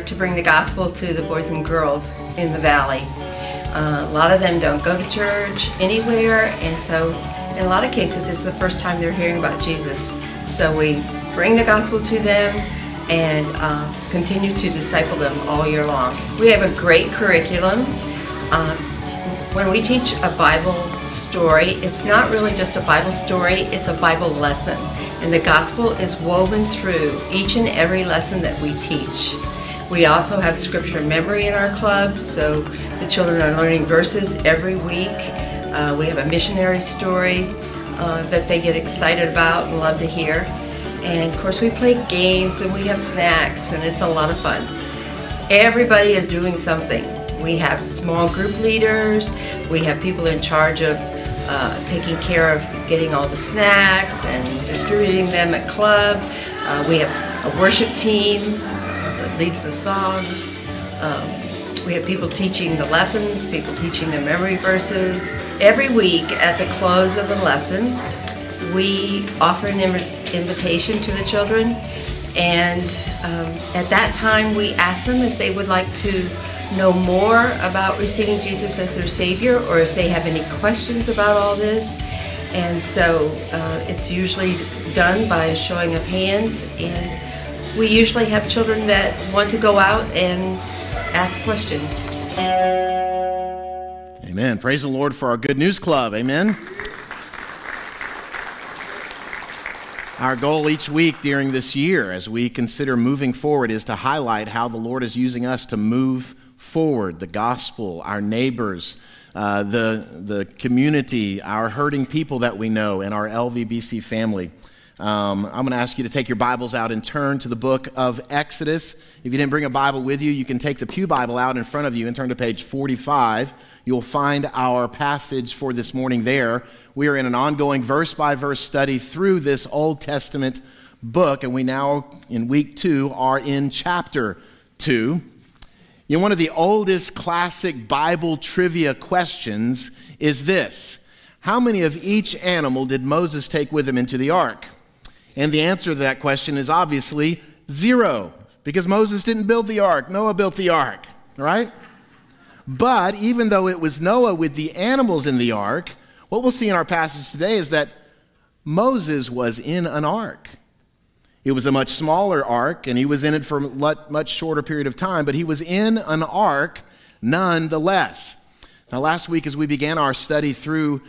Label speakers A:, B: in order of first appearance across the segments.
A: to bring the gospel to the boys and girls in the valley. Uh, a lot of them don't go to church anywhere, and so in a lot of cases, it's the first time they're hearing about Jesus. So we bring the gospel to them and uh, continue to disciple them all year long. We have a great curriculum. Um, when we teach a Bible story, it's not really just a Bible story, it's a Bible lesson. And the gospel is woven through each and every lesson that we teach. We also have scripture memory in our club, so the children are learning verses every week. Uh, we have a missionary story uh, that they get excited about and love to hear. And of course, we play games and we have snacks, and it's a lot of fun. Everybody is doing something. We have small group leaders, we have people in charge of uh, taking care of getting all the snacks and distributing them at club. Uh, we have a worship team leads the songs. Um, we have people teaching the lessons, people teaching the memory verses. Every week at the close of the lesson, we offer an inv- invitation to the children, and um, at that time, we ask them if they would like to know more about receiving Jesus as their Savior or if they have any questions about all this. And so uh, it's usually done by a showing of hands, and we usually have children that want to go out and ask questions.
B: Amen. Praise the Lord for our Good News Club. Amen. Our goal each week during this year, as we consider moving forward, is to highlight how the Lord is using us to move forward the gospel, our neighbors, uh, the, the community, our hurting people that we know, and our LVBC family. Um, I'm going to ask you to take your Bibles out and turn to the book of Exodus. If you didn't bring a Bible with you, you can take the Pew Bible out in front of you and turn to page 45. You'll find our passage for this morning there. We are in an ongoing verse by verse study through this Old Testament book, and we now, in week two, are in chapter two. You know, one of the oldest classic Bible trivia questions is this How many of each animal did Moses take with him into the ark? And the answer to that question is obviously zero, because Moses didn't build the ark, Noah built the ark, right? But even though it was Noah with the animals in the ark, what we'll see in our passage today is that Moses was in an ark. It was a much smaller ark, and he was in it for a much shorter period of time, but he was in an ark nonetheless. Now, last week, as we began our study through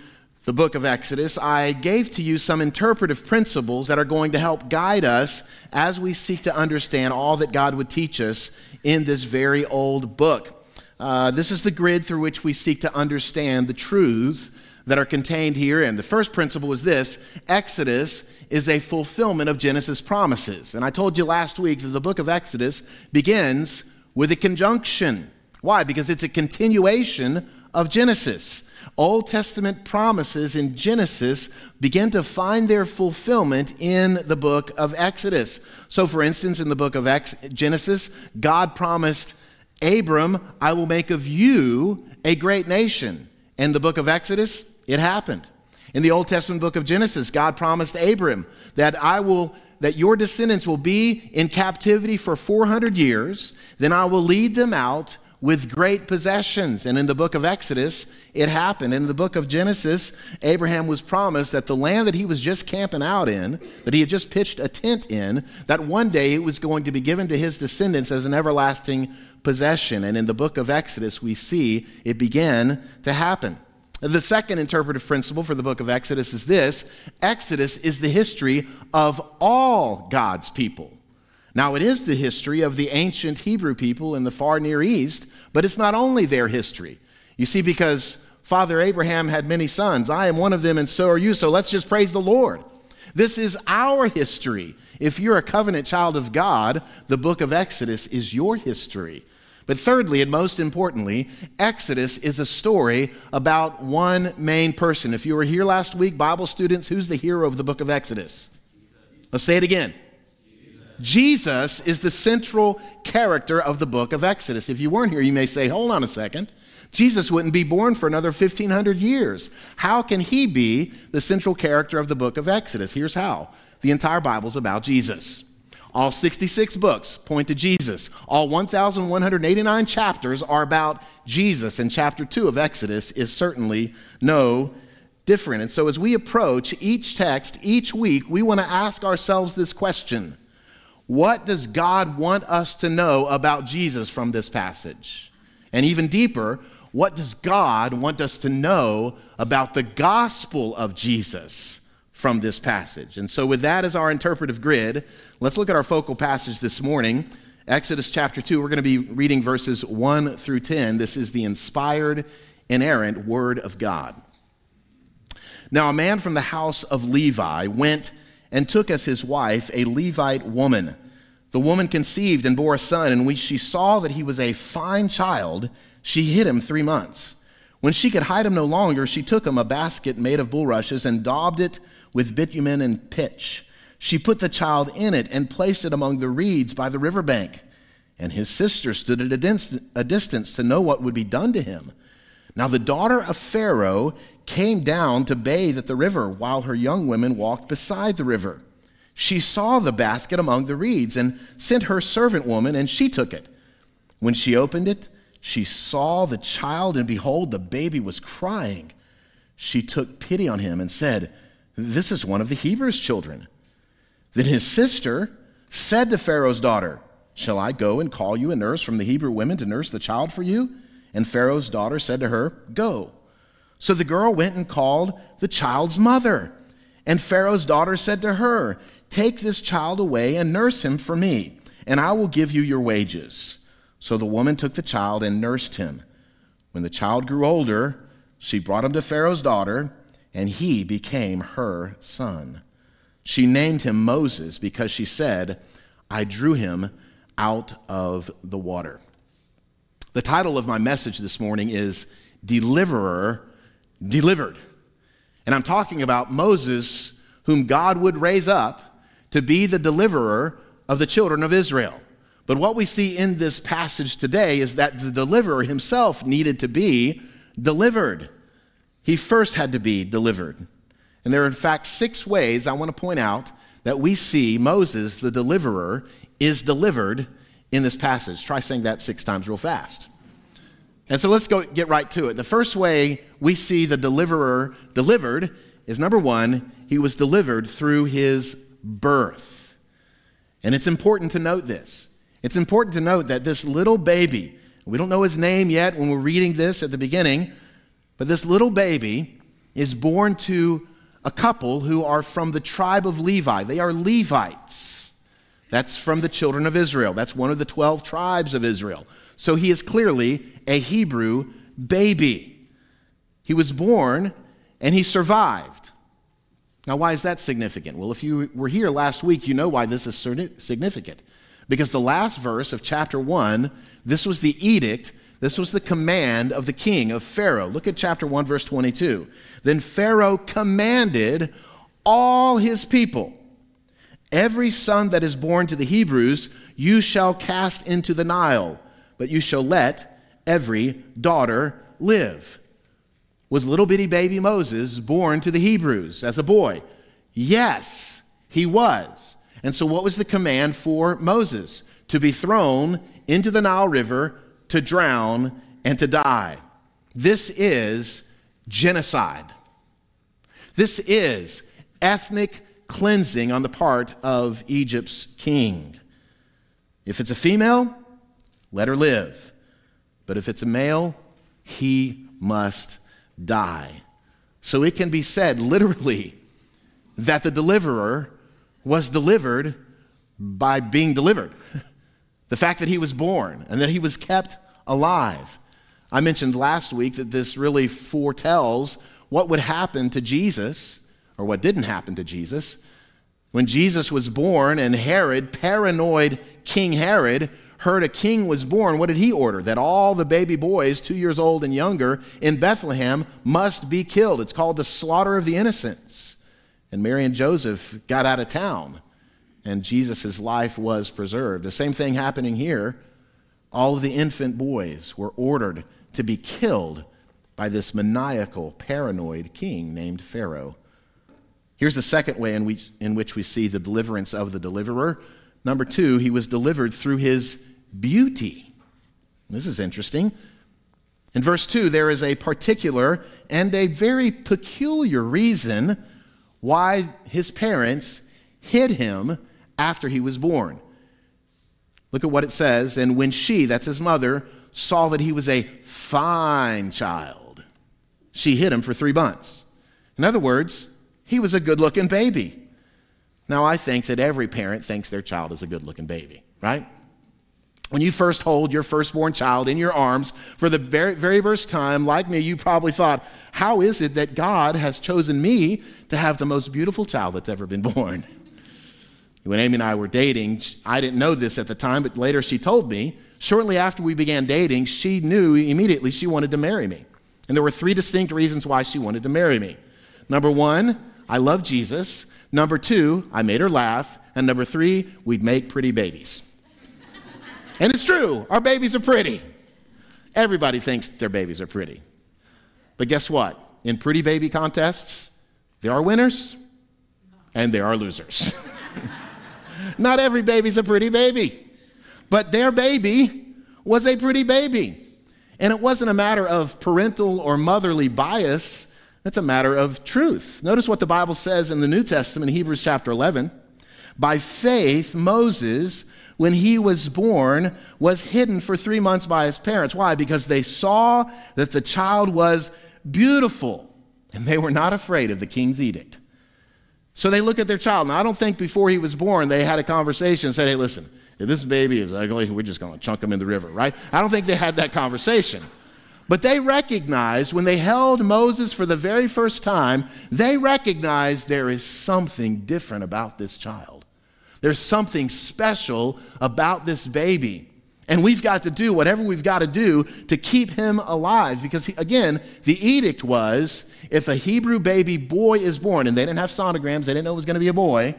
B: the book of Exodus, I gave to you some interpretive principles that are going to help guide us as we seek to understand all that God would teach us in this very old book. Uh, this is the grid through which we seek to understand the truths that are contained here. And the first principle is this Exodus is a fulfillment of Genesis promises. And I told you last week that the book of Exodus begins with a conjunction. Why? Because it's a continuation of Genesis. Old Testament promises in Genesis begin to find their fulfillment in the book of Exodus. So, for instance, in the book of Ex- Genesis, God promised Abram, I will make of you a great nation. In the book of Exodus, it happened. In the Old Testament book of Genesis, God promised Abram that I will that your descendants will be in captivity for 400 years, then I will lead them out with great possessions. And in the book of Exodus, it happened. In the book of Genesis, Abraham was promised that the land that he was just camping out in, that he had just pitched a tent in, that one day it was going to be given to his descendants as an everlasting possession. And in the book of Exodus, we see it began to happen. The second interpretive principle for the book of Exodus is this Exodus is the history of all God's people. Now, it is the history of the ancient Hebrew people in the far Near East, but it's not only their history. You see, because Father Abraham had many sons, I am one of them, and so are you, so let's just praise the Lord. This is our history. If you're a covenant child of God, the book of Exodus is your history. But thirdly, and most importantly, Exodus is a story about one main person. If you were here last week, Bible students, who's the hero of the book of Exodus? Let's say it again. Jesus is the central character of the book of Exodus. If you weren't here, you may say, hold on a second. Jesus wouldn't be born for another 1,500 years. How can he be the central character of the book of Exodus? Here's how the entire Bible's about Jesus. All 66 books point to Jesus. All 1,189 chapters are about Jesus, and chapter 2 of Exodus is certainly no different. And so, as we approach each text each week, we want to ask ourselves this question What does God want us to know about Jesus from this passage? And even deeper, what does God want us to know about the gospel of Jesus from this passage? And so, with that as our interpretive grid, let's look at our focal passage this morning. Exodus chapter 2, we're going to be reading verses 1 through 10. This is the inspired, inerrant Word of God. Now, a man from the house of Levi went and took as his wife a Levite woman. The woman conceived and bore a son, and when she saw that he was a fine child, she hid him three months. When she could hide him no longer, she took him a basket made of bulrushes and daubed it with bitumen and pitch. She put the child in it and placed it among the reeds by the river bank. And his sister stood at a distance to know what would be done to him. Now the daughter of Pharaoh came down to bathe at the river while her young women walked beside the river. She saw the basket among the reeds and sent her servant woman, and she took it. When she opened it, she saw the child, and behold, the baby was crying. She took pity on him and said, This is one of the Hebrews' children. Then his sister said to Pharaoh's daughter, Shall I go and call you a nurse from the Hebrew women to nurse the child for you? And Pharaoh's daughter said to her, Go. So the girl went and called the child's mother. And Pharaoh's daughter said to her, Take this child away and nurse him for me, and I will give you your wages. So the woman took the child and nursed him. When the child grew older, she brought him to Pharaoh's daughter, and he became her son. She named him Moses because she said, I drew him out of the water. The title of my message this morning is Deliverer Delivered. And I'm talking about Moses, whom God would raise up to be the deliverer of the children of Israel. But what we see in this passage today is that the deliverer himself needed to be delivered. He first had to be delivered. And there are, in fact, six ways I want to point out that we see Moses, the deliverer, is delivered in this passage. Try saying that six times real fast. And so let's go get right to it. The first way we see the deliverer delivered is number one, he was delivered through his birth. And it's important to note this. It's important to note that this little baby, we don't know his name yet when we're reading this at the beginning, but this little baby is born to a couple who are from the tribe of Levi. They are Levites. That's from the children of Israel. That's one of the 12 tribes of Israel. So he is clearly a Hebrew baby. He was born and he survived. Now, why is that significant? Well, if you were here last week, you know why this is significant. Because the last verse of chapter 1, this was the edict, this was the command of the king of Pharaoh. Look at chapter 1, verse 22. Then Pharaoh commanded all his people Every son that is born to the Hebrews, you shall cast into the Nile, but you shall let every daughter live. Was little bitty baby Moses born to the Hebrews as a boy? Yes, he was. And so, what was the command for Moses? To be thrown into the Nile River to drown and to die. This is genocide. This is ethnic cleansing on the part of Egypt's king. If it's a female, let her live. But if it's a male, he must die. So it can be said literally that the deliverer was delivered by being delivered. the fact that he was born and that he was kept alive. I mentioned last week that this really foretells what would happen to Jesus, or what didn't happen to Jesus, when Jesus was born and Herod, paranoid King Herod, heard a king was born, what did he order? That all the baby boys, two years old and younger, in Bethlehem must be killed. It's called the slaughter of the innocents. And Mary and Joseph got out of town, and Jesus' life was preserved. The same thing happening here. All of the infant boys were ordered to be killed by this maniacal, paranoid king named Pharaoh. Here's the second way in which, in which we see the deliverance of the deliverer Number two, he was delivered through his beauty. This is interesting. In verse 2, there is a particular and a very peculiar reason why his parents hid him after he was born. Look at what it says. And when she, that's his mother, saw that he was a fine child, she hid him for three months. In other words, he was a good looking baby. Now, I think that every parent thinks their child is a good looking baby, right? When you first hold your firstborn child in your arms for the very, very first time, like me, you probably thought, How is it that God has chosen me to have the most beautiful child that's ever been born? When Amy and I were dating, I didn't know this at the time, but later she told me. Shortly after we began dating, she knew immediately she wanted to marry me. And there were three distinct reasons why she wanted to marry me. Number one, I love Jesus. Number two, I made her laugh. And number three, we'd make pretty babies. and it's true, our babies are pretty. Everybody thinks their babies are pretty. But guess what? In pretty baby contests, there are winners and there are losers. Not every baby's a pretty baby, but their baby was a pretty baby. And it wasn't a matter of parental or motherly bias, it's a matter of truth. Notice what the Bible says in the New Testament, Hebrews chapter 11. By faith, Moses, when he was born, was hidden for three months by his parents. Why? Because they saw that the child was beautiful, and they were not afraid of the king's edict. So they look at their child. Now, I don't think before he was born they had a conversation and said, hey, listen, if this baby is ugly, we're just going to chunk him in the river, right? I don't think they had that conversation. But they recognized when they held Moses for the very first time, they recognized there is something different about this child. There's something special about this baby. And we've got to do whatever we've got to do to keep him alive. Because, he, again, the edict was if a Hebrew baby boy is born, and they didn't have sonograms, they didn't know it was going to be a boy.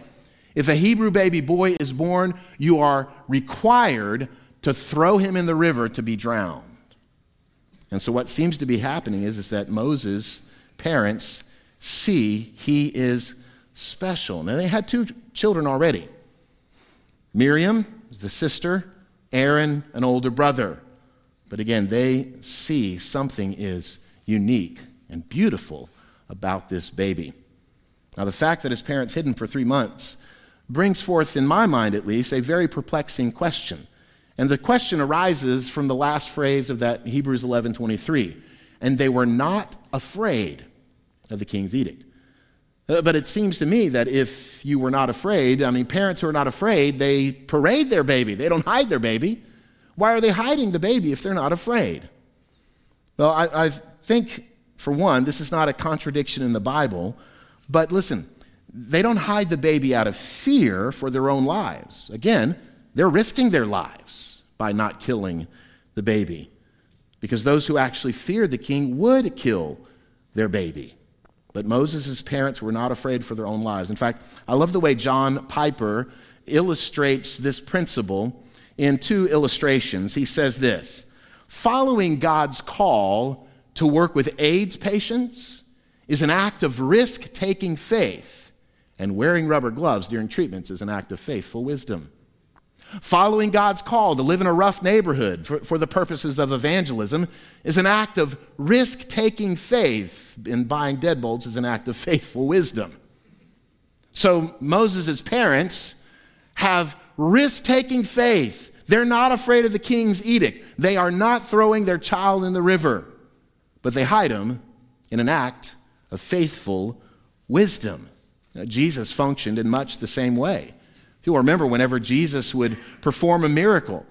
B: If a Hebrew baby boy is born, you are required to throw him in the river to be drowned. And so, what seems to be happening is, is that Moses' parents see he is special. Now, they had two children already. Miriam is the sister, Aaron, an older brother. But again, they see something is unique and beautiful about this baby. Now, the fact that his parents hid him for three months brings forth, in my mind at least, a very perplexing question. And the question arises from the last phrase of that Hebrews 11:23, and they were not afraid of the king's edict. Uh, but it seems to me that if you were not afraid, I mean, parents who are not afraid, they parade their baby. They don't hide their baby. Why are they hiding the baby if they're not afraid? Well, I, I think, for one, this is not a contradiction in the Bible, but listen, they don't hide the baby out of fear for their own lives. Again, they're risking their lives by not killing the baby because those who actually feared the king would kill their baby. But Moses' parents were not afraid for their own lives. In fact, I love the way John Piper illustrates this principle in two illustrations. He says this Following God's call to work with AIDS patients is an act of risk taking faith, and wearing rubber gloves during treatments is an act of faithful wisdom. Following God's call to live in a rough neighborhood for, for the purposes of evangelism is an act of risk taking faith, and buying deadbolts is an act of faithful wisdom. So Moses' parents have risk taking faith. They're not afraid of the king's edict. They are not throwing their child in the river, but they hide him in an act of faithful wisdom. Now, Jesus functioned in much the same way. If you'll remember, whenever Jesus would perform a miracle,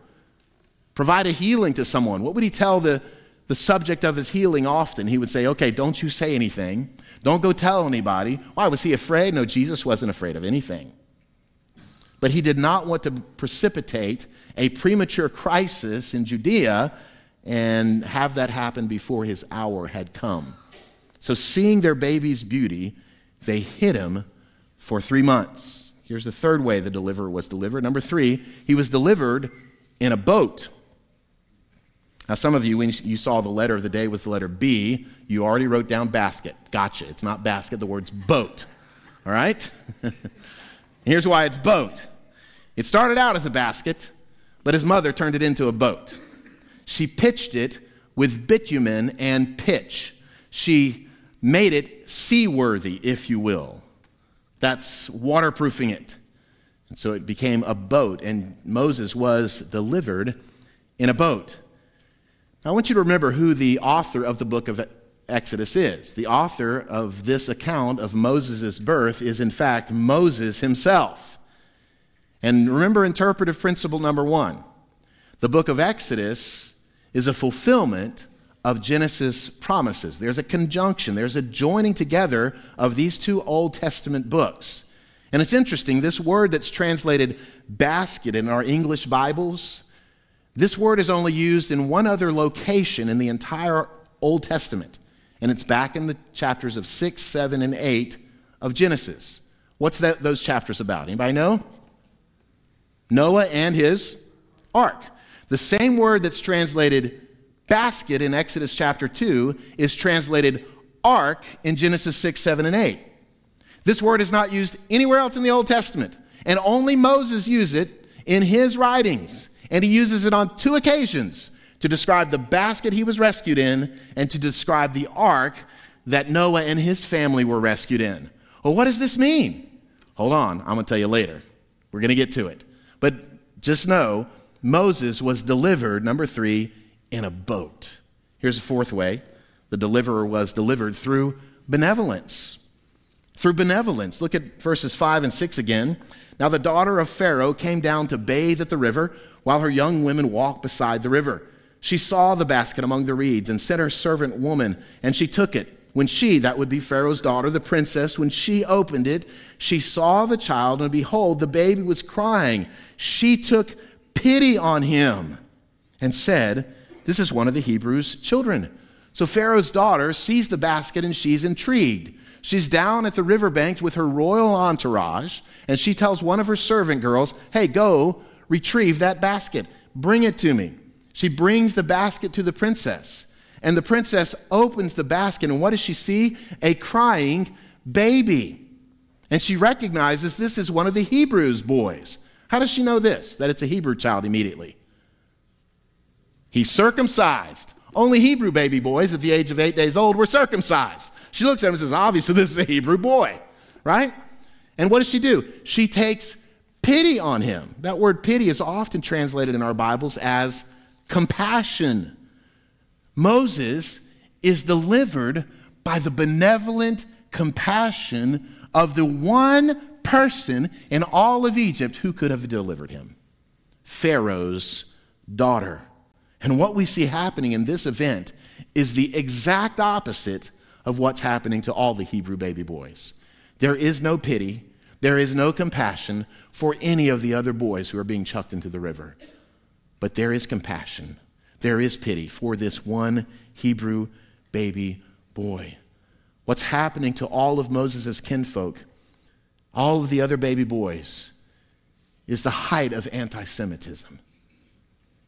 B: provide a healing to someone, what would he tell the, the subject of his healing often? He would say, Okay, don't you say anything. Don't go tell anybody. Why? Was he afraid? No, Jesus wasn't afraid of anything. But he did not want to precipitate a premature crisis in Judea and have that happen before his hour had come. So, seeing their baby's beauty, they hid him for three months. Here's the third way the deliverer was delivered. Number three, he was delivered in a boat. Now, some of you, when you saw the letter of the day was the letter B, you already wrote down basket. Gotcha. It's not basket, the word's boat. All right? Here's why it's boat. It started out as a basket, but his mother turned it into a boat. She pitched it with bitumen and pitch. She made it seaworthy, if you will. That's waterproofing it. And so it became a boat, and Moses was delivered in a boat. Now, I want you to remember who the author of the book of Exodus is. The author of this account of Moses' birth is, in fact, Moses himself. And remember interpretive principle number one the book of Exodus is a fulfillment of Genesis promises. There's a conjunction, there's a joining together of these two Old Testament books. And it's interesting, this word that's translated basket in our English Bibles, this word is only used in one other location in the entire Old Testament. And it's back in the chapters of 6, 7, and 8 of Genesis. What's that, those chapters about? Anybody know? Noah and his ark. The same word that's translated basket in Exodus chapter 2 is translated ark in Genesis 6, 7, and 8. This word is not used anywhere else in the Old Testament, and only Moses used it in his writings. And he uses it on two occasions to describe the basket he was rescued in and to describe the ark that Noah and his family were rescued in. Well, what does this mean? Hold on, I'm going to tell you later. We're going to get to it. But just know Moses was delivered, number three, in a boat. Here's a fourth way the deliverer was delivered through benevolence. Through benevolence. Look at verses 5 and 6 again. Now the daughter of Pharaoh came down to bathe at the river while her young women walked beside the river. She saw the basket among the reeds and sent her servant woman, and she took it. When she, that would be Pharaoh's daughter, the princess, when she opened it, she saw the child, and behold, the baby was crying. She took pity on him and said, this is one of the Hebrews' children. So Pharaoh's daughter sees the basket and she's intrigued. She's down at the riverbank with her royal entourage, and she tells one of her servant girls, Hey, go retrieve that basket. Bring it to me. She brings the basket to the princess. And the princess opens the basket, and what does she see? A crying baby. And she recognizes this is one of the Hebrews' boys. How does she know this? That it's a Hebrew child immediately. He's circumcised. Only Hebrew baby boys at the age of eight days old were circumcised. She looks at him and says, Obviously, this is a Hebrew boy, right? And what does she do? She takes pity on him. That word pity is often translated in our Bibles as compassion. Moses is delivered by the benevolent compassion of the one person in all of Egypt who could have delivered him Pharaoh's daughter. And what we see happening in this event is the exact opposite of what's happening to all the Hebrew baby boys. There is no pity, there is no compassion for any of the other boys who are being chucked into the river. But there is compassion, there is pity for this one Hebrew baby boy. What's happening to all of Moses' kinfolk, all of the other baby boys, is the height of anti Semitism.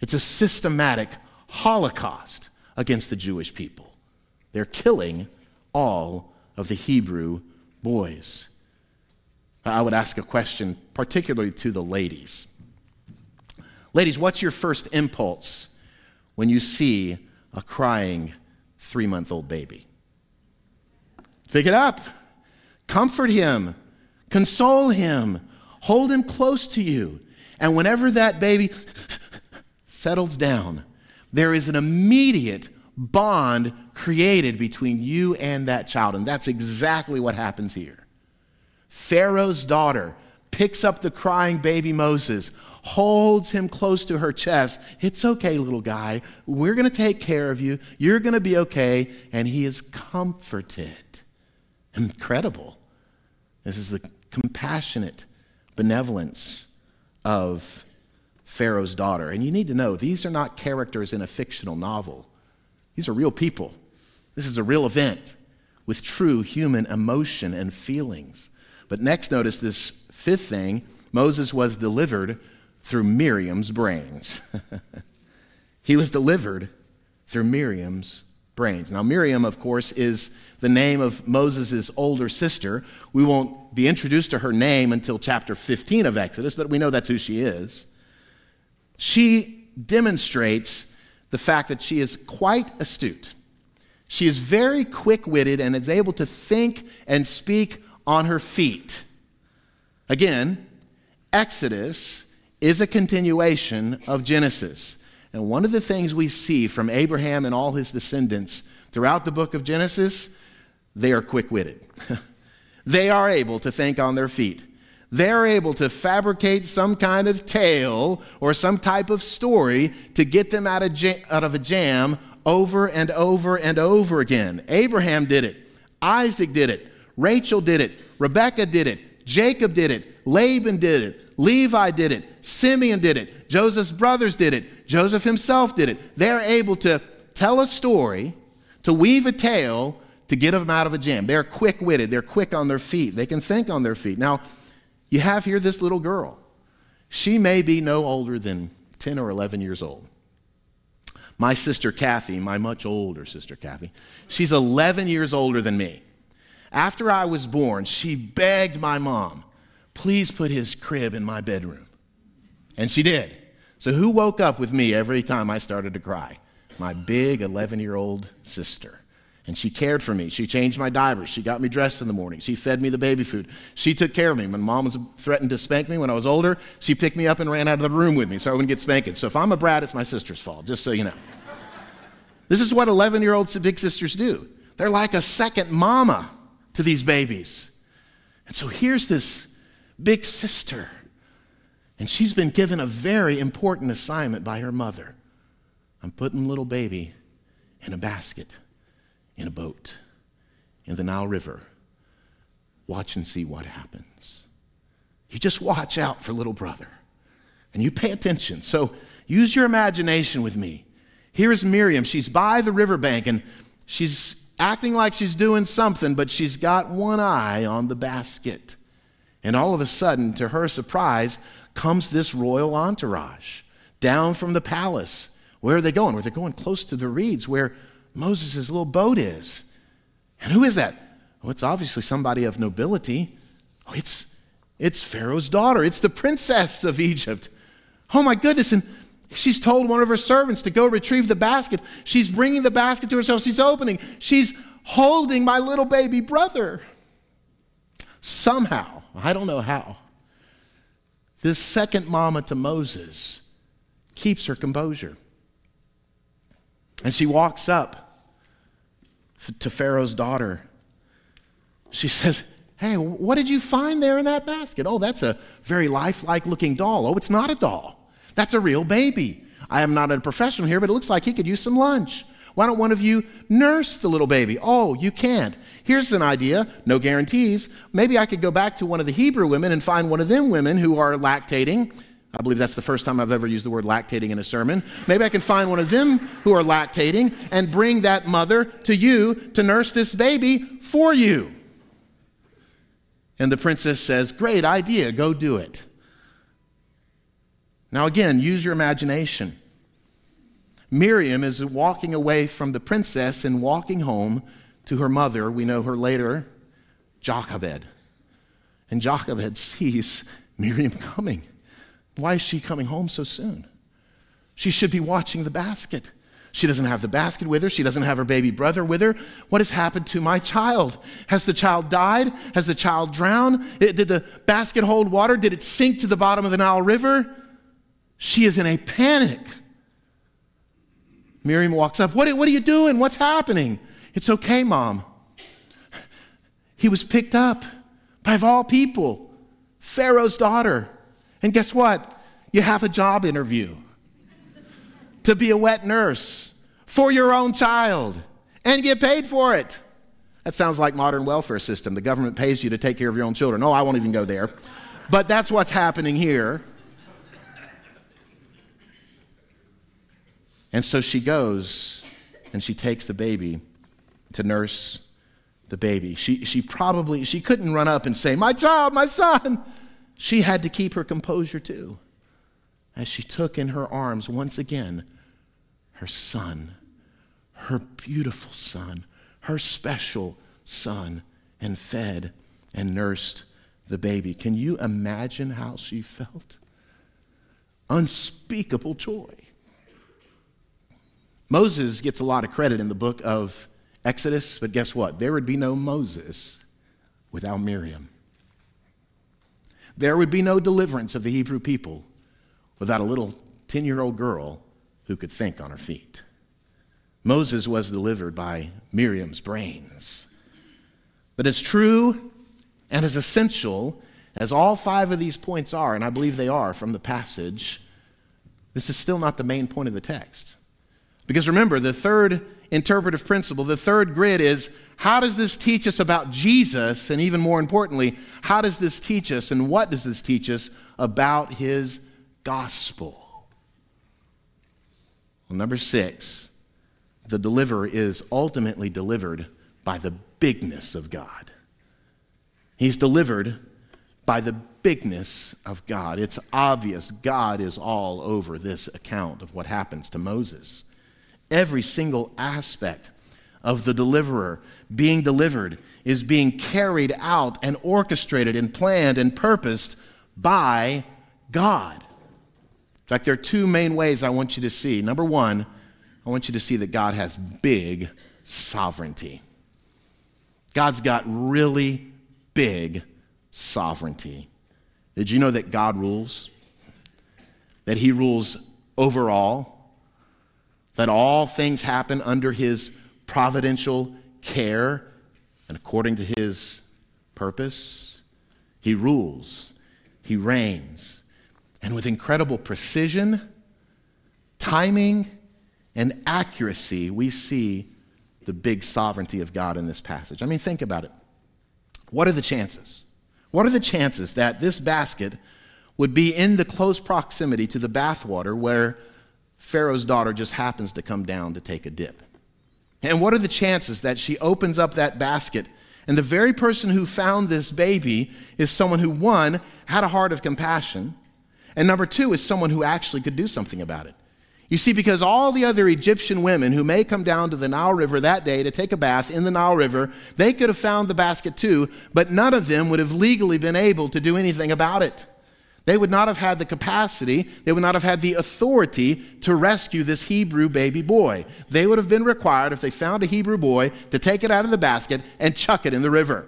B: It's a systematic holocaust against the Jewish people. They're killing all of the Hebrew boys. I would ask a question, particularly to the ladies. Ladies, what's your first impulse when you see a crying three month old baby? Pick it up, comfort him, console him, hold him close to you. And whenever that baby settles down, there is an immediate bond created between you and that child. And that's exactly what happens here. Pharaoh's daughter picks up the crying baby Moses, holds him close to her chest. It's okay, little guy. We're going to take care of you. You're going to be okay. And he is comforted. Incredible. This is the compassionate benevolence of Pharaoh's daughter. And you need to know these are not characters in a fictional novel, these are real people. This is a real event with true human emotion and feelings. But next, notice this fifth thing Moses was delivered through Miriam's brains. he was delivered through Miriam's brains. Now, Miriam, of course, is the name of Moses' older sister. We won't be introduced to her name until chapter 15 of Exodus, but we know that's who she is. She demonstrates the fact that she is quite astute. She is very quick witted and is able to think and speak on her feet. Again, Exodus is a continuation of Genesis. And one of the things we see from Abraham and all his descendants throughout the book of Genesis, they are quick witted. they are able to think on their feet. They're able to fabricate some kind of tale or some type of story to get them out of, jam, out of a jam over and over and over again. Abraham did it. Isaac did it. Rachel did it. Rebecca did it. Jacob did it. Laban did it. Levi did it. Simeon did it. Joseph's brothers did it. Joseph himself did it. They're able to tell a story, to weave a tale, to get them out of a jam. They're quick witted. They're quick on their feet. They can think on their feet. Now, you have here this little girl. She may be no older than 10 or 11 years old. My sister Kathy, my much older sister Kathy, she's 11 years older than me. After I was born, she begged my mom, please put his crib in my bedroom. And she did. So, who woke up with me every time I started to cry? My big 11 year old sister. And she cared for me. She changed my diapers. She got me dressed in the morning. She fed me the baby food. She took care of me. When mom was threatened to spank me when I was older, she picked me up and ran out of the room with me so I wouldn't get spanked. So if I'm a brat, it's my sister's fault, just so you know. this is what 11 year old big sisters do. They're like a second mama to these babies. And so here's this big sister. And she's been given a very important assignment by her mother. I'm putting little baby in a basket, in a boat, in the Nile River. Watch and see what happens. You just watch out for little brother and you pay attention. So use your imagination with me. Here is Miriam. She's by the riverbank and she's acting like she's doing something, but she's got one eye on the basket. And all of a sudden, to her surprise, comes this royal entourage down from the palace. Where are they going? Well, they're going close to the reeds where Moses' little boat is. And who is that? Well, it's obviously somebody of nobility. Oh, it's, it's Pharaoh's daughter. It's the princess of Egypt. Oh my goodness. And she's told one of her servants to go retrieve the basket. She's bringing the basket to herself. She's opening. She's holding my little baby brother. Somehow, I don't know how. This second mama to Moses keeps her composure. And she walks up to Pharaoh's daughter. She says, Hey, what did you find there in that basket? Oh, that's a very lifelike looking doll. Oh, it's not a doll. That's a real baby. I am not a professional here, but it looks like he could use some lunch. Why don't one of you nurse the little baby? Oh, you can't. Here's an idea, no guarantees. Maybe I could go back to one of the Hebrew women and find one of them women who are lactating. I believe that's the first time I've ever used the word lactating in a sermon. Maybe I can find one of them who are lactating and bring that mother to you to nurse this baby for you. And the princess says, Great idea, go do it. Now, again, use your imagination. Miriam is walking away from the princess and walking home to her mother. We know her later, Jochebed. And Jochebed sees Miriam coming. Why is she coming home so soon? She should be watching the basket. She doesn't have the basket with her. She doesn't have her baby brother with her. What has happened to my child? Has the child died? Has the child drowned? Did the basket hold water? Did it sink to the bottom of the Nile River? She is in a panic. Miriam walks up. What, what are you doing? What's happening? It's okay, Mom. He was picked up by, of all people, Pharaoh's daughter. And guess what? You have a job interview to be a wet nurse for your own child and get paid for it. That sounds like modern welfare system. The government pays you to take care of your own children. Oh, I won't even go there. But that's what's happening here. And so she goes and she takes the baby to nurse the baby. She, she probably, she couldn't run up and say, My child, my son. She had to keep her composure too as she took in her arms once again her son, her beautiful son, her special son, and fed and nursed the baby. Can you imagine how she felt? Unspeakable joy. Moses gets a lot of credit in the book of Exodus, but guess what? There would be no Moses without Miriam. There would be no deliverance of the Hebrew people without a little 10 year old girl who could think on her feet. Moses was delivered by Miriam's brains. But as true and as essential as all five of these points are, and I believe they are from the passage, this is still not the main point of the text. Because remember, the third interpretive principle, the third grid is how does this teach us about Jesus? And even more importantly, how does this teach us and what does this teach us about his gospel? Well, number six, the deliverer is ultimately delivered by the bigness of God. He's delivered by the bigness of God. It's obvious God is all over this account of what happens to Moses. Every single aspect of the deliverer being delivered is being carried out and orchestrated and planned and purposed by God. In fact, there are two main ways I want you to see. Number one, I want you to see that God has big sovereignty. God's got really big sovereignty. Did you know that God rules? That He rules over all? That all things happen under His providential care and according to His purpose? He rules, He reigns. And with incredible precision, timing, and accuracy, we see the big sovereignty of God in this passage. I mean, think about it. What are the chances? What are the chances that this basket would be in the close proximity to the bathwater where Pharaoh's daughter just happens to come down to take a dip? And what are the chances that she opens up that basket and the very person who found this baby is someone who, one, had a heart of compassion, and number two, is someone who actually could do something about it? You see, because all the other Egyptian women who may come down to the Nile River that day to take a bath in the Nile River, they could have found the basket too, but none of them would have legally been able to do anything about it. They would not have had the capacity, they would not have had the authority to rescue this Hebrew baby boy. They would have been required, if they found a Hebrew boy, to take it out of the basket and chuck it in the river.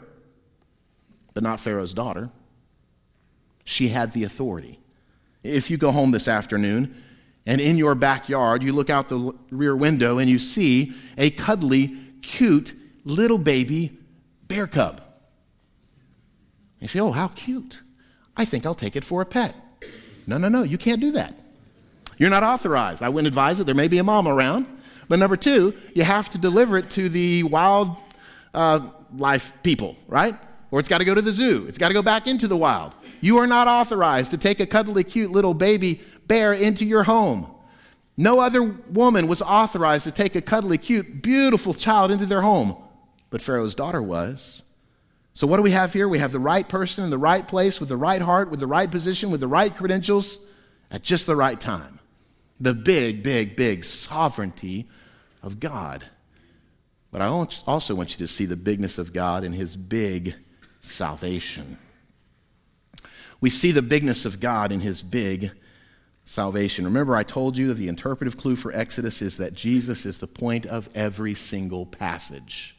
B: But not Pharaoh's daughter. She had the authority. If you go home this afternoon, and in your backyard, you look out the rear window and you see a cuddly, cute little baby bear cub. You say, Oh, how cute. I think I'll take it for a pet. No, no, no, you can't do that. You're not authorized. I wouldn't advise it. There may be a mom around. But number two, you have to deliver it to the wild uh, life people, right? Or it's got to go to the zoo. It's got to go back into the wild. You are not authorized to take a cuddly, cute little baby bear into your home. No other woman was authorized to take a cuddly, cute, beautiful child into their home, but Pharaoh's daughter was. So, what do we have here? We have the right person in the right place, with the right heart, with the right position, with the right credentials, at just the right time. The big, big, big sovereignty of God. But I also want you to see the bigness of God in his big salvation. We see the bigness of God in his big salvation. Remember, I told you that the interpretive clue for Exodus is that Jesus is the point of every single passage.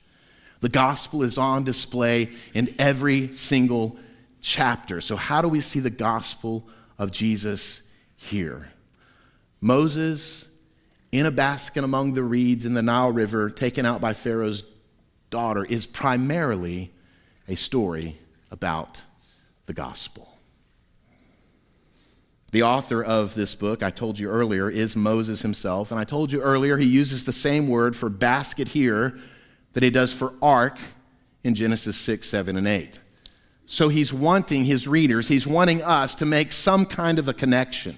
B: The gospel is on display in every single chapter. So, how do we see the gospel of Jesus here? Moses in a basket among the reeds in the Nile River, taken out by Pharaoh's daughter, is primarily a story about the gospel. The author of this book, I told you earlier, is Moses himself. And I told you earlier, he uses the same word for basket here that he does for ark in Genesis 6, 7, and 8. So he's wanting his readers, he's wanting us to make some kind of a connection.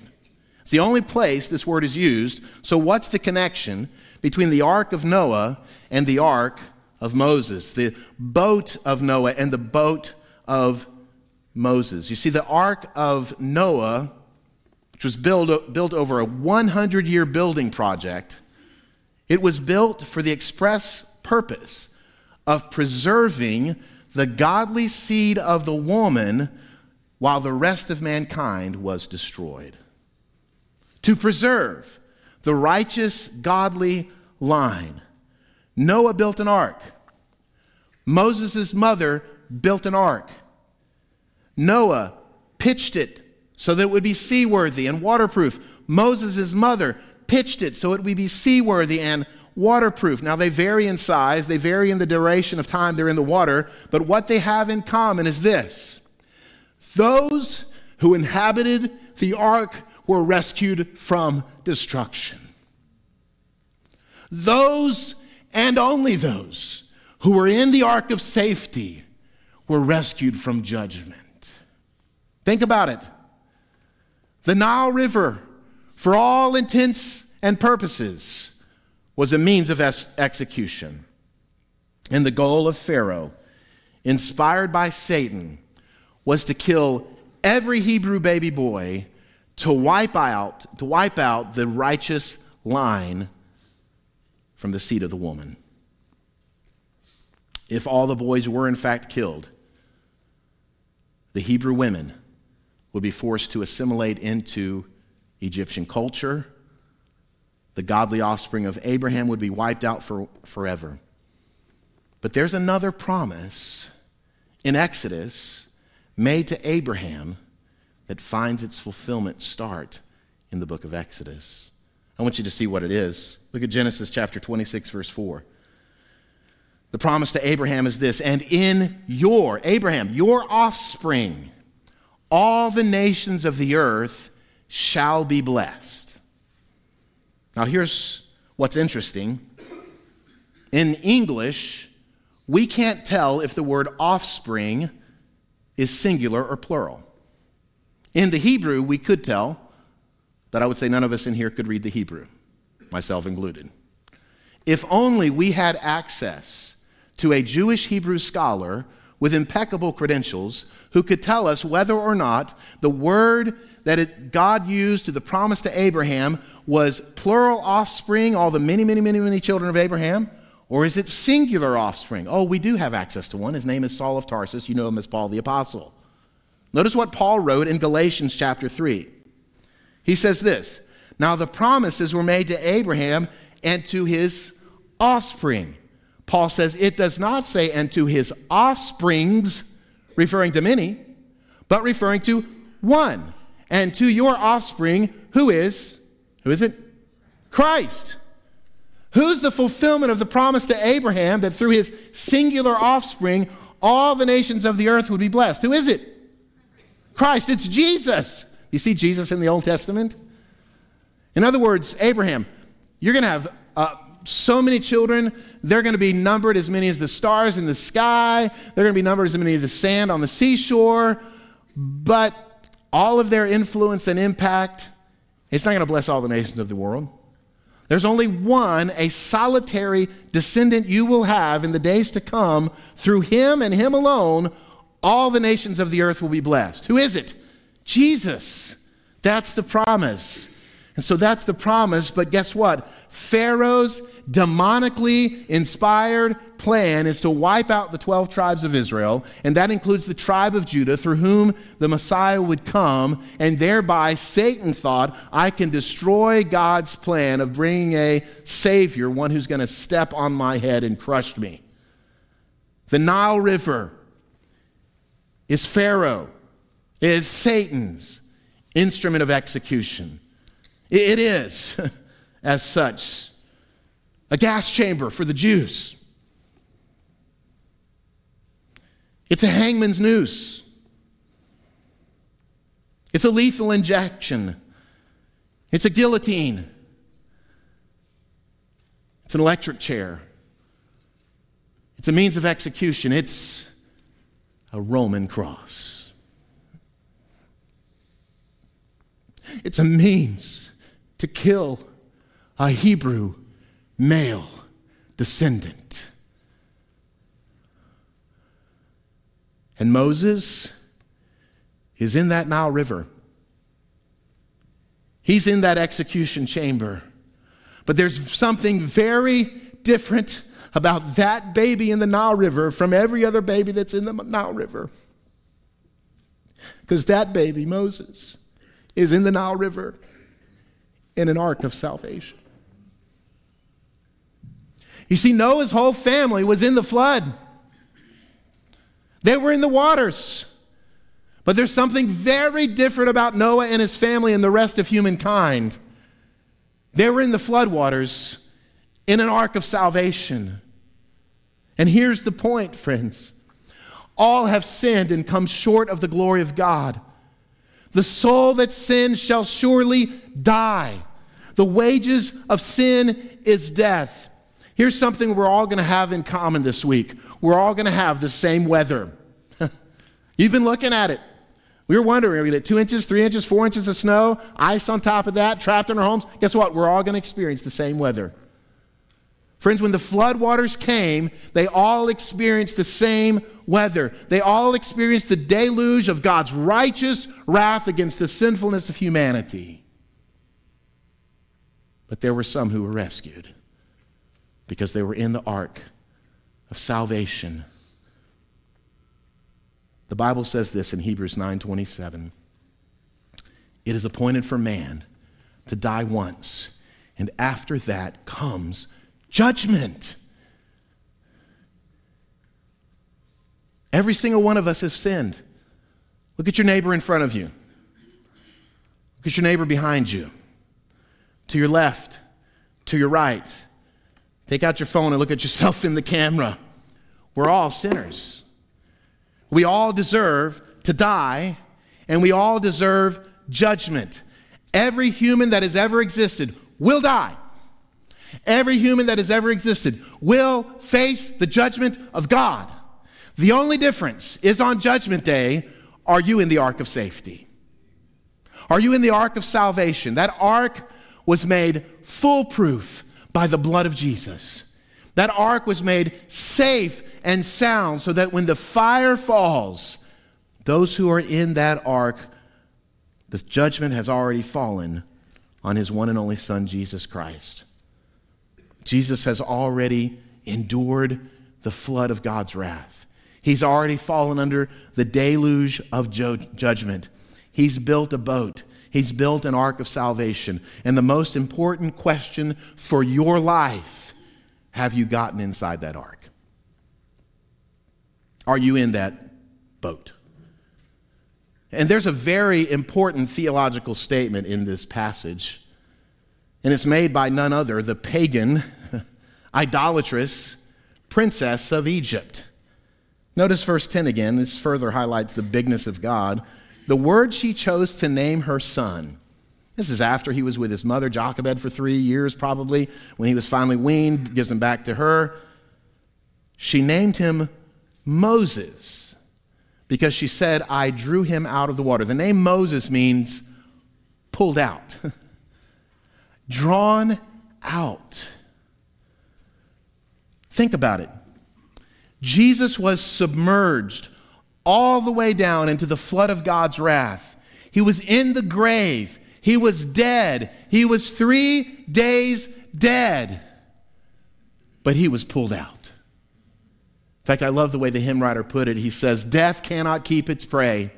B: It's the only place this word is used. So, what's the connection between the ark of Noah and the ark of Moses? The boat of Noah and the boat of Moses. You see, the ark of Noah which was built, built over a 100 year building project, It was built for the express purpose of preserving the godly seed of the woman while the rest of mankind was destroyed. To preserve the righteous, godly line. Noah built an ark. Moses' mother built an ark. Noah pitched it so that it would be seaworthy and waterproof. Moses' mother pitched it so it would be seaworthy and waterproof. Now, they vary in size, they vary in the duration of time they're in the water, but what they have in common is this those who inhabited the ark were rescued from destruction. Those and only those who were in the ark of safety were rescued from judgment. Think about it. The Nile River, for all intents and purposes, was a means of ex- execution. And the goal of Pharaoh, inspired by Satan, was to kill every Hebrew baby boy to wipe out, to wipe out the righteous line from the seed of the woman. If all the boys were in fact killed, the Hebrew women would be forced to assimilate into Egyptian culture. The godly offspring of Abraham would be wiped out for, forever. But there's another promise in Exodus made to Abraham that finds its fulfillment start in the book of Exodus. I want you to see what it is. Look at Genesis chapter 26, verse 4. The promise to Abraham is this, and in your, Abraham, your offspring, all the nations of the earth shall be blessed. Now, here's what's interesting. In English, we can't tell if the word offspring is singular or plural. In the Hebrew, we could tell, but I would say none of us in here could read the Hebrew, myself included. If only we had access to a Jewish Hebrew scholar with impeccable credentials who could tell us whether or not the word that it, God used to the promise to Abraham was plural offspring, all the many, many, many, many children of Abraham, or is it singular offspring? Oh, we do have access to one. His name is Saul of Tarsus. You know him as Paul the Apostle. Notice what Paul wrote in Galatians chapter 3. He says this Now the promises were made to Abraham and to his offspring. Paul says it does not say, and to his offsprings, referring to many, but referring to one. And to your offspring, who is, who is it? Christ. Who's the fulfillment of the promise to Abraham that through his singular offspring, all the nations of the earth would be blessed? Who is it? Christ. It's Jesus. You see Jesus in the Old Testament? In other words, Abraham, you're going to have uh, so many children. They're going to be numbered as many as the stars in the sky. They're going to be numbered as many as the sand on the seashore. But all of their influence and impact, it's not going to bless all the nations of the world. There's only one, a solitary descendant you will have in the days to come. Through him and him alone, all the nations of the earth will be blessed. Who is it? Jesus. That's the promise. And so that's the promise, but guess what? Pharaoh's demonically inspired plan is to wipe out the 12 tribes of Israel, and that includes the tribe of Judah through whom the Messiah would come, and thereby Satan thought, I can destroy God's plan of bringing a Savior, one who's going to step on my head and crush me. The Nile River is Pharaoh, is Satan's instrument of execution. It is, as such, a gas chamber for the Jews. It's a hangman's noose. It's a lethal injection. It's a guillotine. It's an electric chair. It's a means of execution. It's a Roman cross. It's a means to kill a Hebrew male descendant. And Moses is in that Nile River. He's in that execution chamber. But there's something very different about that baby in the Nile River from every other baby that's in the Nile River. Because that baby, Moses, is in the Nile River in an ark of salvation. You see, Noah's whole family was in the flood. They were in the waters. But there's something very different about Noah and his family and the rest of humankind. They were in the floodwaters in an ark of salvation. And here's the point, friends all have sinned and come short of the glory of God. The soul that sins shall surely die. The wages of sin is death. Here's something we're all going to have in common this week we're all going to have the same weather. You've been looking at it. We were wondering, are we going to get two inches, three inches, four inches of snow, ice on top of that, trapped in our homes? Guess what? We're all going to experience the same weather. Friends, when the floodwaters came, they all experienced the same weather. They all experienced the deluge of God's righteous wrath against the sinfulness of humanity. But there were some who were rescued because they were in the ark of salvation. The Bible says this in Hebrews 9:27. It is appointed for man to die once, and after that comes judgment. Every single one of us has sinned. Look at your neighbor in front of you. Look at your neighbor behind you. To your left, to your right. Take out your phone and look at yourself in the camera. We're all sinners. We all deserve to die, and we all deserve judgment. Every human that has ever existed will die. Every human that has ever existed will face the judgment of God. The only difference is on Judgment Day are you in the ark of safety? Are you in the ark of salvation? That ark was made foolproof by the blood of Jesus. That ark was made safe and sound so that when the fire falls, those who are in that ark, the judgment has already fallen on his one and only Son, Jesus Christ. Jesus has already endured the flood of God's wrath. He's already fallen under the deluge of judgment. He's built a boat. He's built an ark of salvation. And the most important question for your life have you gotten inside that ark? Are you in that boat? And there's a very important theological statement in this passage, and it's made by none other, the pagan idolatrous princess of Egypt. Notice verse 10 again. This further highlights the bigness of God. The word she chose to name her son. This is after he was with his mother, Jochebed, for three years, probably. When he was finally weaned, gives him back to her. She named him Moses because she said, I drew him out of the water. The name Moses means pulled out, drawn out. Think about it. Jesus was submerged all the way down into the flood of God's wrath. He was in the grave. He was dead. He was three days dead. But he was pulled out. In fact, I love the way the hymn writer put it. He says, Death cannot keep its prey.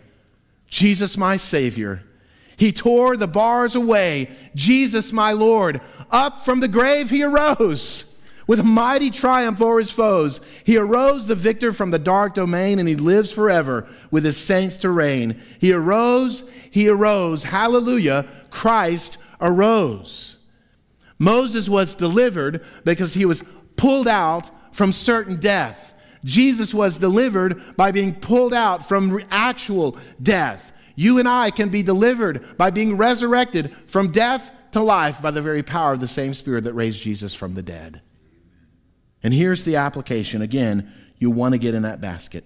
B: Jesus, my Savior. He tore the bars away. Jesus, my Lord. Up from the grave he arose. With mighty triumph over his foes, he arose the victor from the dark domain, and he lives forever with his saints to reign. He arose, he arose. Hallelujah. Christ arose. Moses was delivered because he was pulled out from certain death. Jesus was delivered by being pulled out from actual death. You and I can be delivered by being resurrected from death to life by the very power of the same Spirit that raised Jesus from the dead. And here's the application again, you want to get in that basket.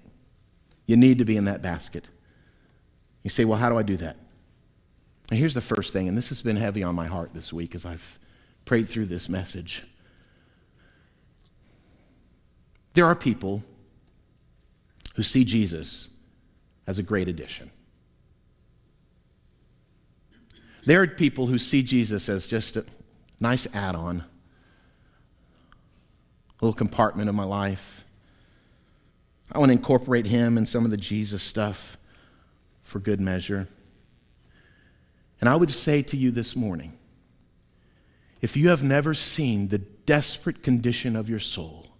B: You need to be in that basket. You say, well, how do I do that? And here's the first thing, and this has been heavy on my heart this week as I've prayed through this message. There are people who see Jesus as a great addition. There are people who see Jesus as just a nice add on little compartment of my life. I want to incorporate him in some of the Jesus stuff for good measure. And I would say to you this morning if you have never seen the desperate condition of your soul,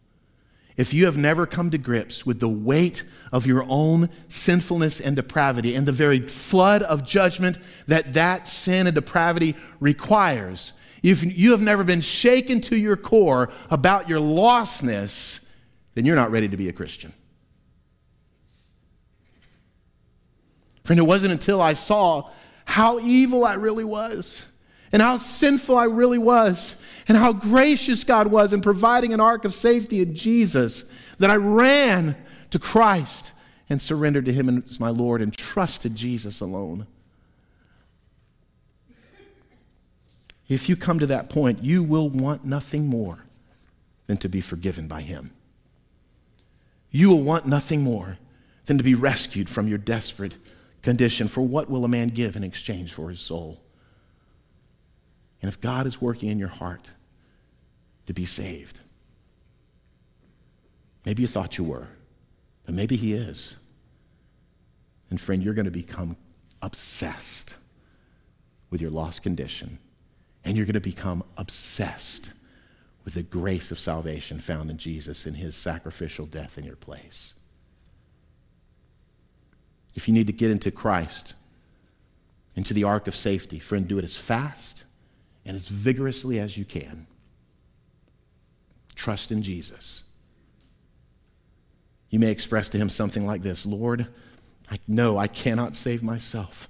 B: if you have never come to grips with the weight of your own sinfulness and depravity and the very flood of judgment that that sin and depravity requires, if you have never been shaken to your core about your lostness, then you're not ready to be a Christian. Friend, it wasn't until I saw how evil I really was and how sinful I really was and how gracious God was in providing an ark of safety in Jesus that I ran to Christ and surrendered to Him as my Lord and trusted Jesus alone. If you come to that point, you will want nothing more than to be forgiven by Him. You will want nothing more than to be rescued from your desperate condition. For what will a man give in exchange for his soul? And if God is working in your heart to be saved, maybe you thought you were, but maybe He is. And friend, you're going to become obsessed with your lost condition, and you're going to become obsessed with the grace of salvation found in Jesus in His sacrificial death in your place. If you need to get into Christ, into the ark of safety, friend, do it as fast and as vigorously as you can. Trust in Jesus. You may express to him something like this Lord, I know I cannot save myself.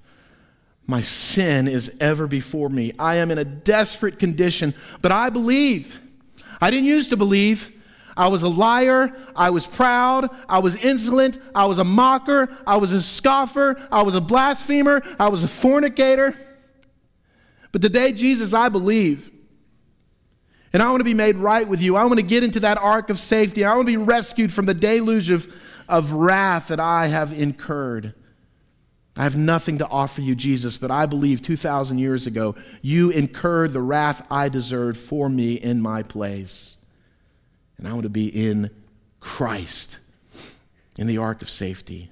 B: My sin is ever before me. I am in a desperate condition, but I believe. I didn't used to believe. I was a liar. I was proud. I was insolent. I was a mocker. I was a scoffer. I was a blasphemer. I was a fornicator. But today, Jesus, I believe. And I want to be made right with you. I want to get into that ark of safety. I want to be rescued from the deluge of, of wrath that I have incurred. I have nothing to offer you, Jesus, but I believe 2,000 years ago, you incurred the wrath I deserved for me in my place. And I want to be in Christ, in the ark of safety.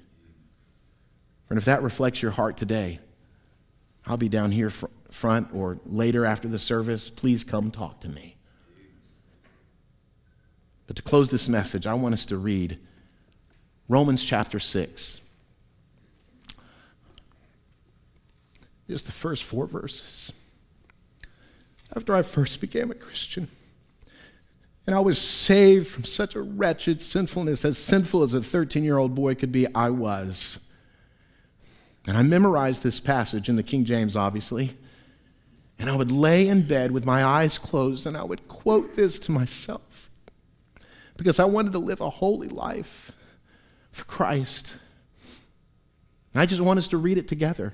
B: And if that reflects your heart today, I'll be down here fr- front or later after the service. Please come talk to me. But to close this message, I want us to read Romans chapter 6. Just the first four verses. After I first became a Christian, and I was saved from such a wretched sinfulness, as sinful as a 13 year old boy could be, I was. And I memorized this passage in the King James, obviously. And I would lay in bed with my eyes closed and I would quote this to myself because I wanted to live a holy life for Christ. I just want us to read it together.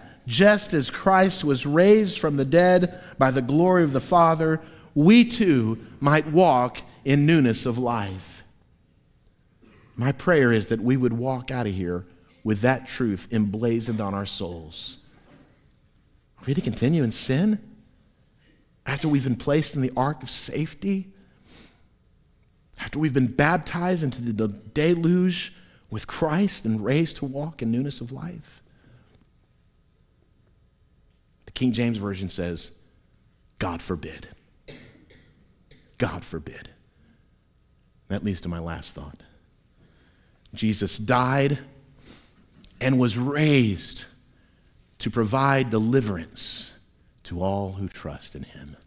B: just as Christ was raised from the dead by the glory of the Father, we too might walk in newness of life. My prayer is that we would walk out of here with that truth emblazoned on our souls. Are we to continue in sin after we've been placed in the ark of safety? After we've been baptized into the deluge with Christ and raised to walk in newness of life? The King James Version says, God forbid. God forbid. That leads to my last thought. Jesus died and was raised to provide deliverance to all who trust in him.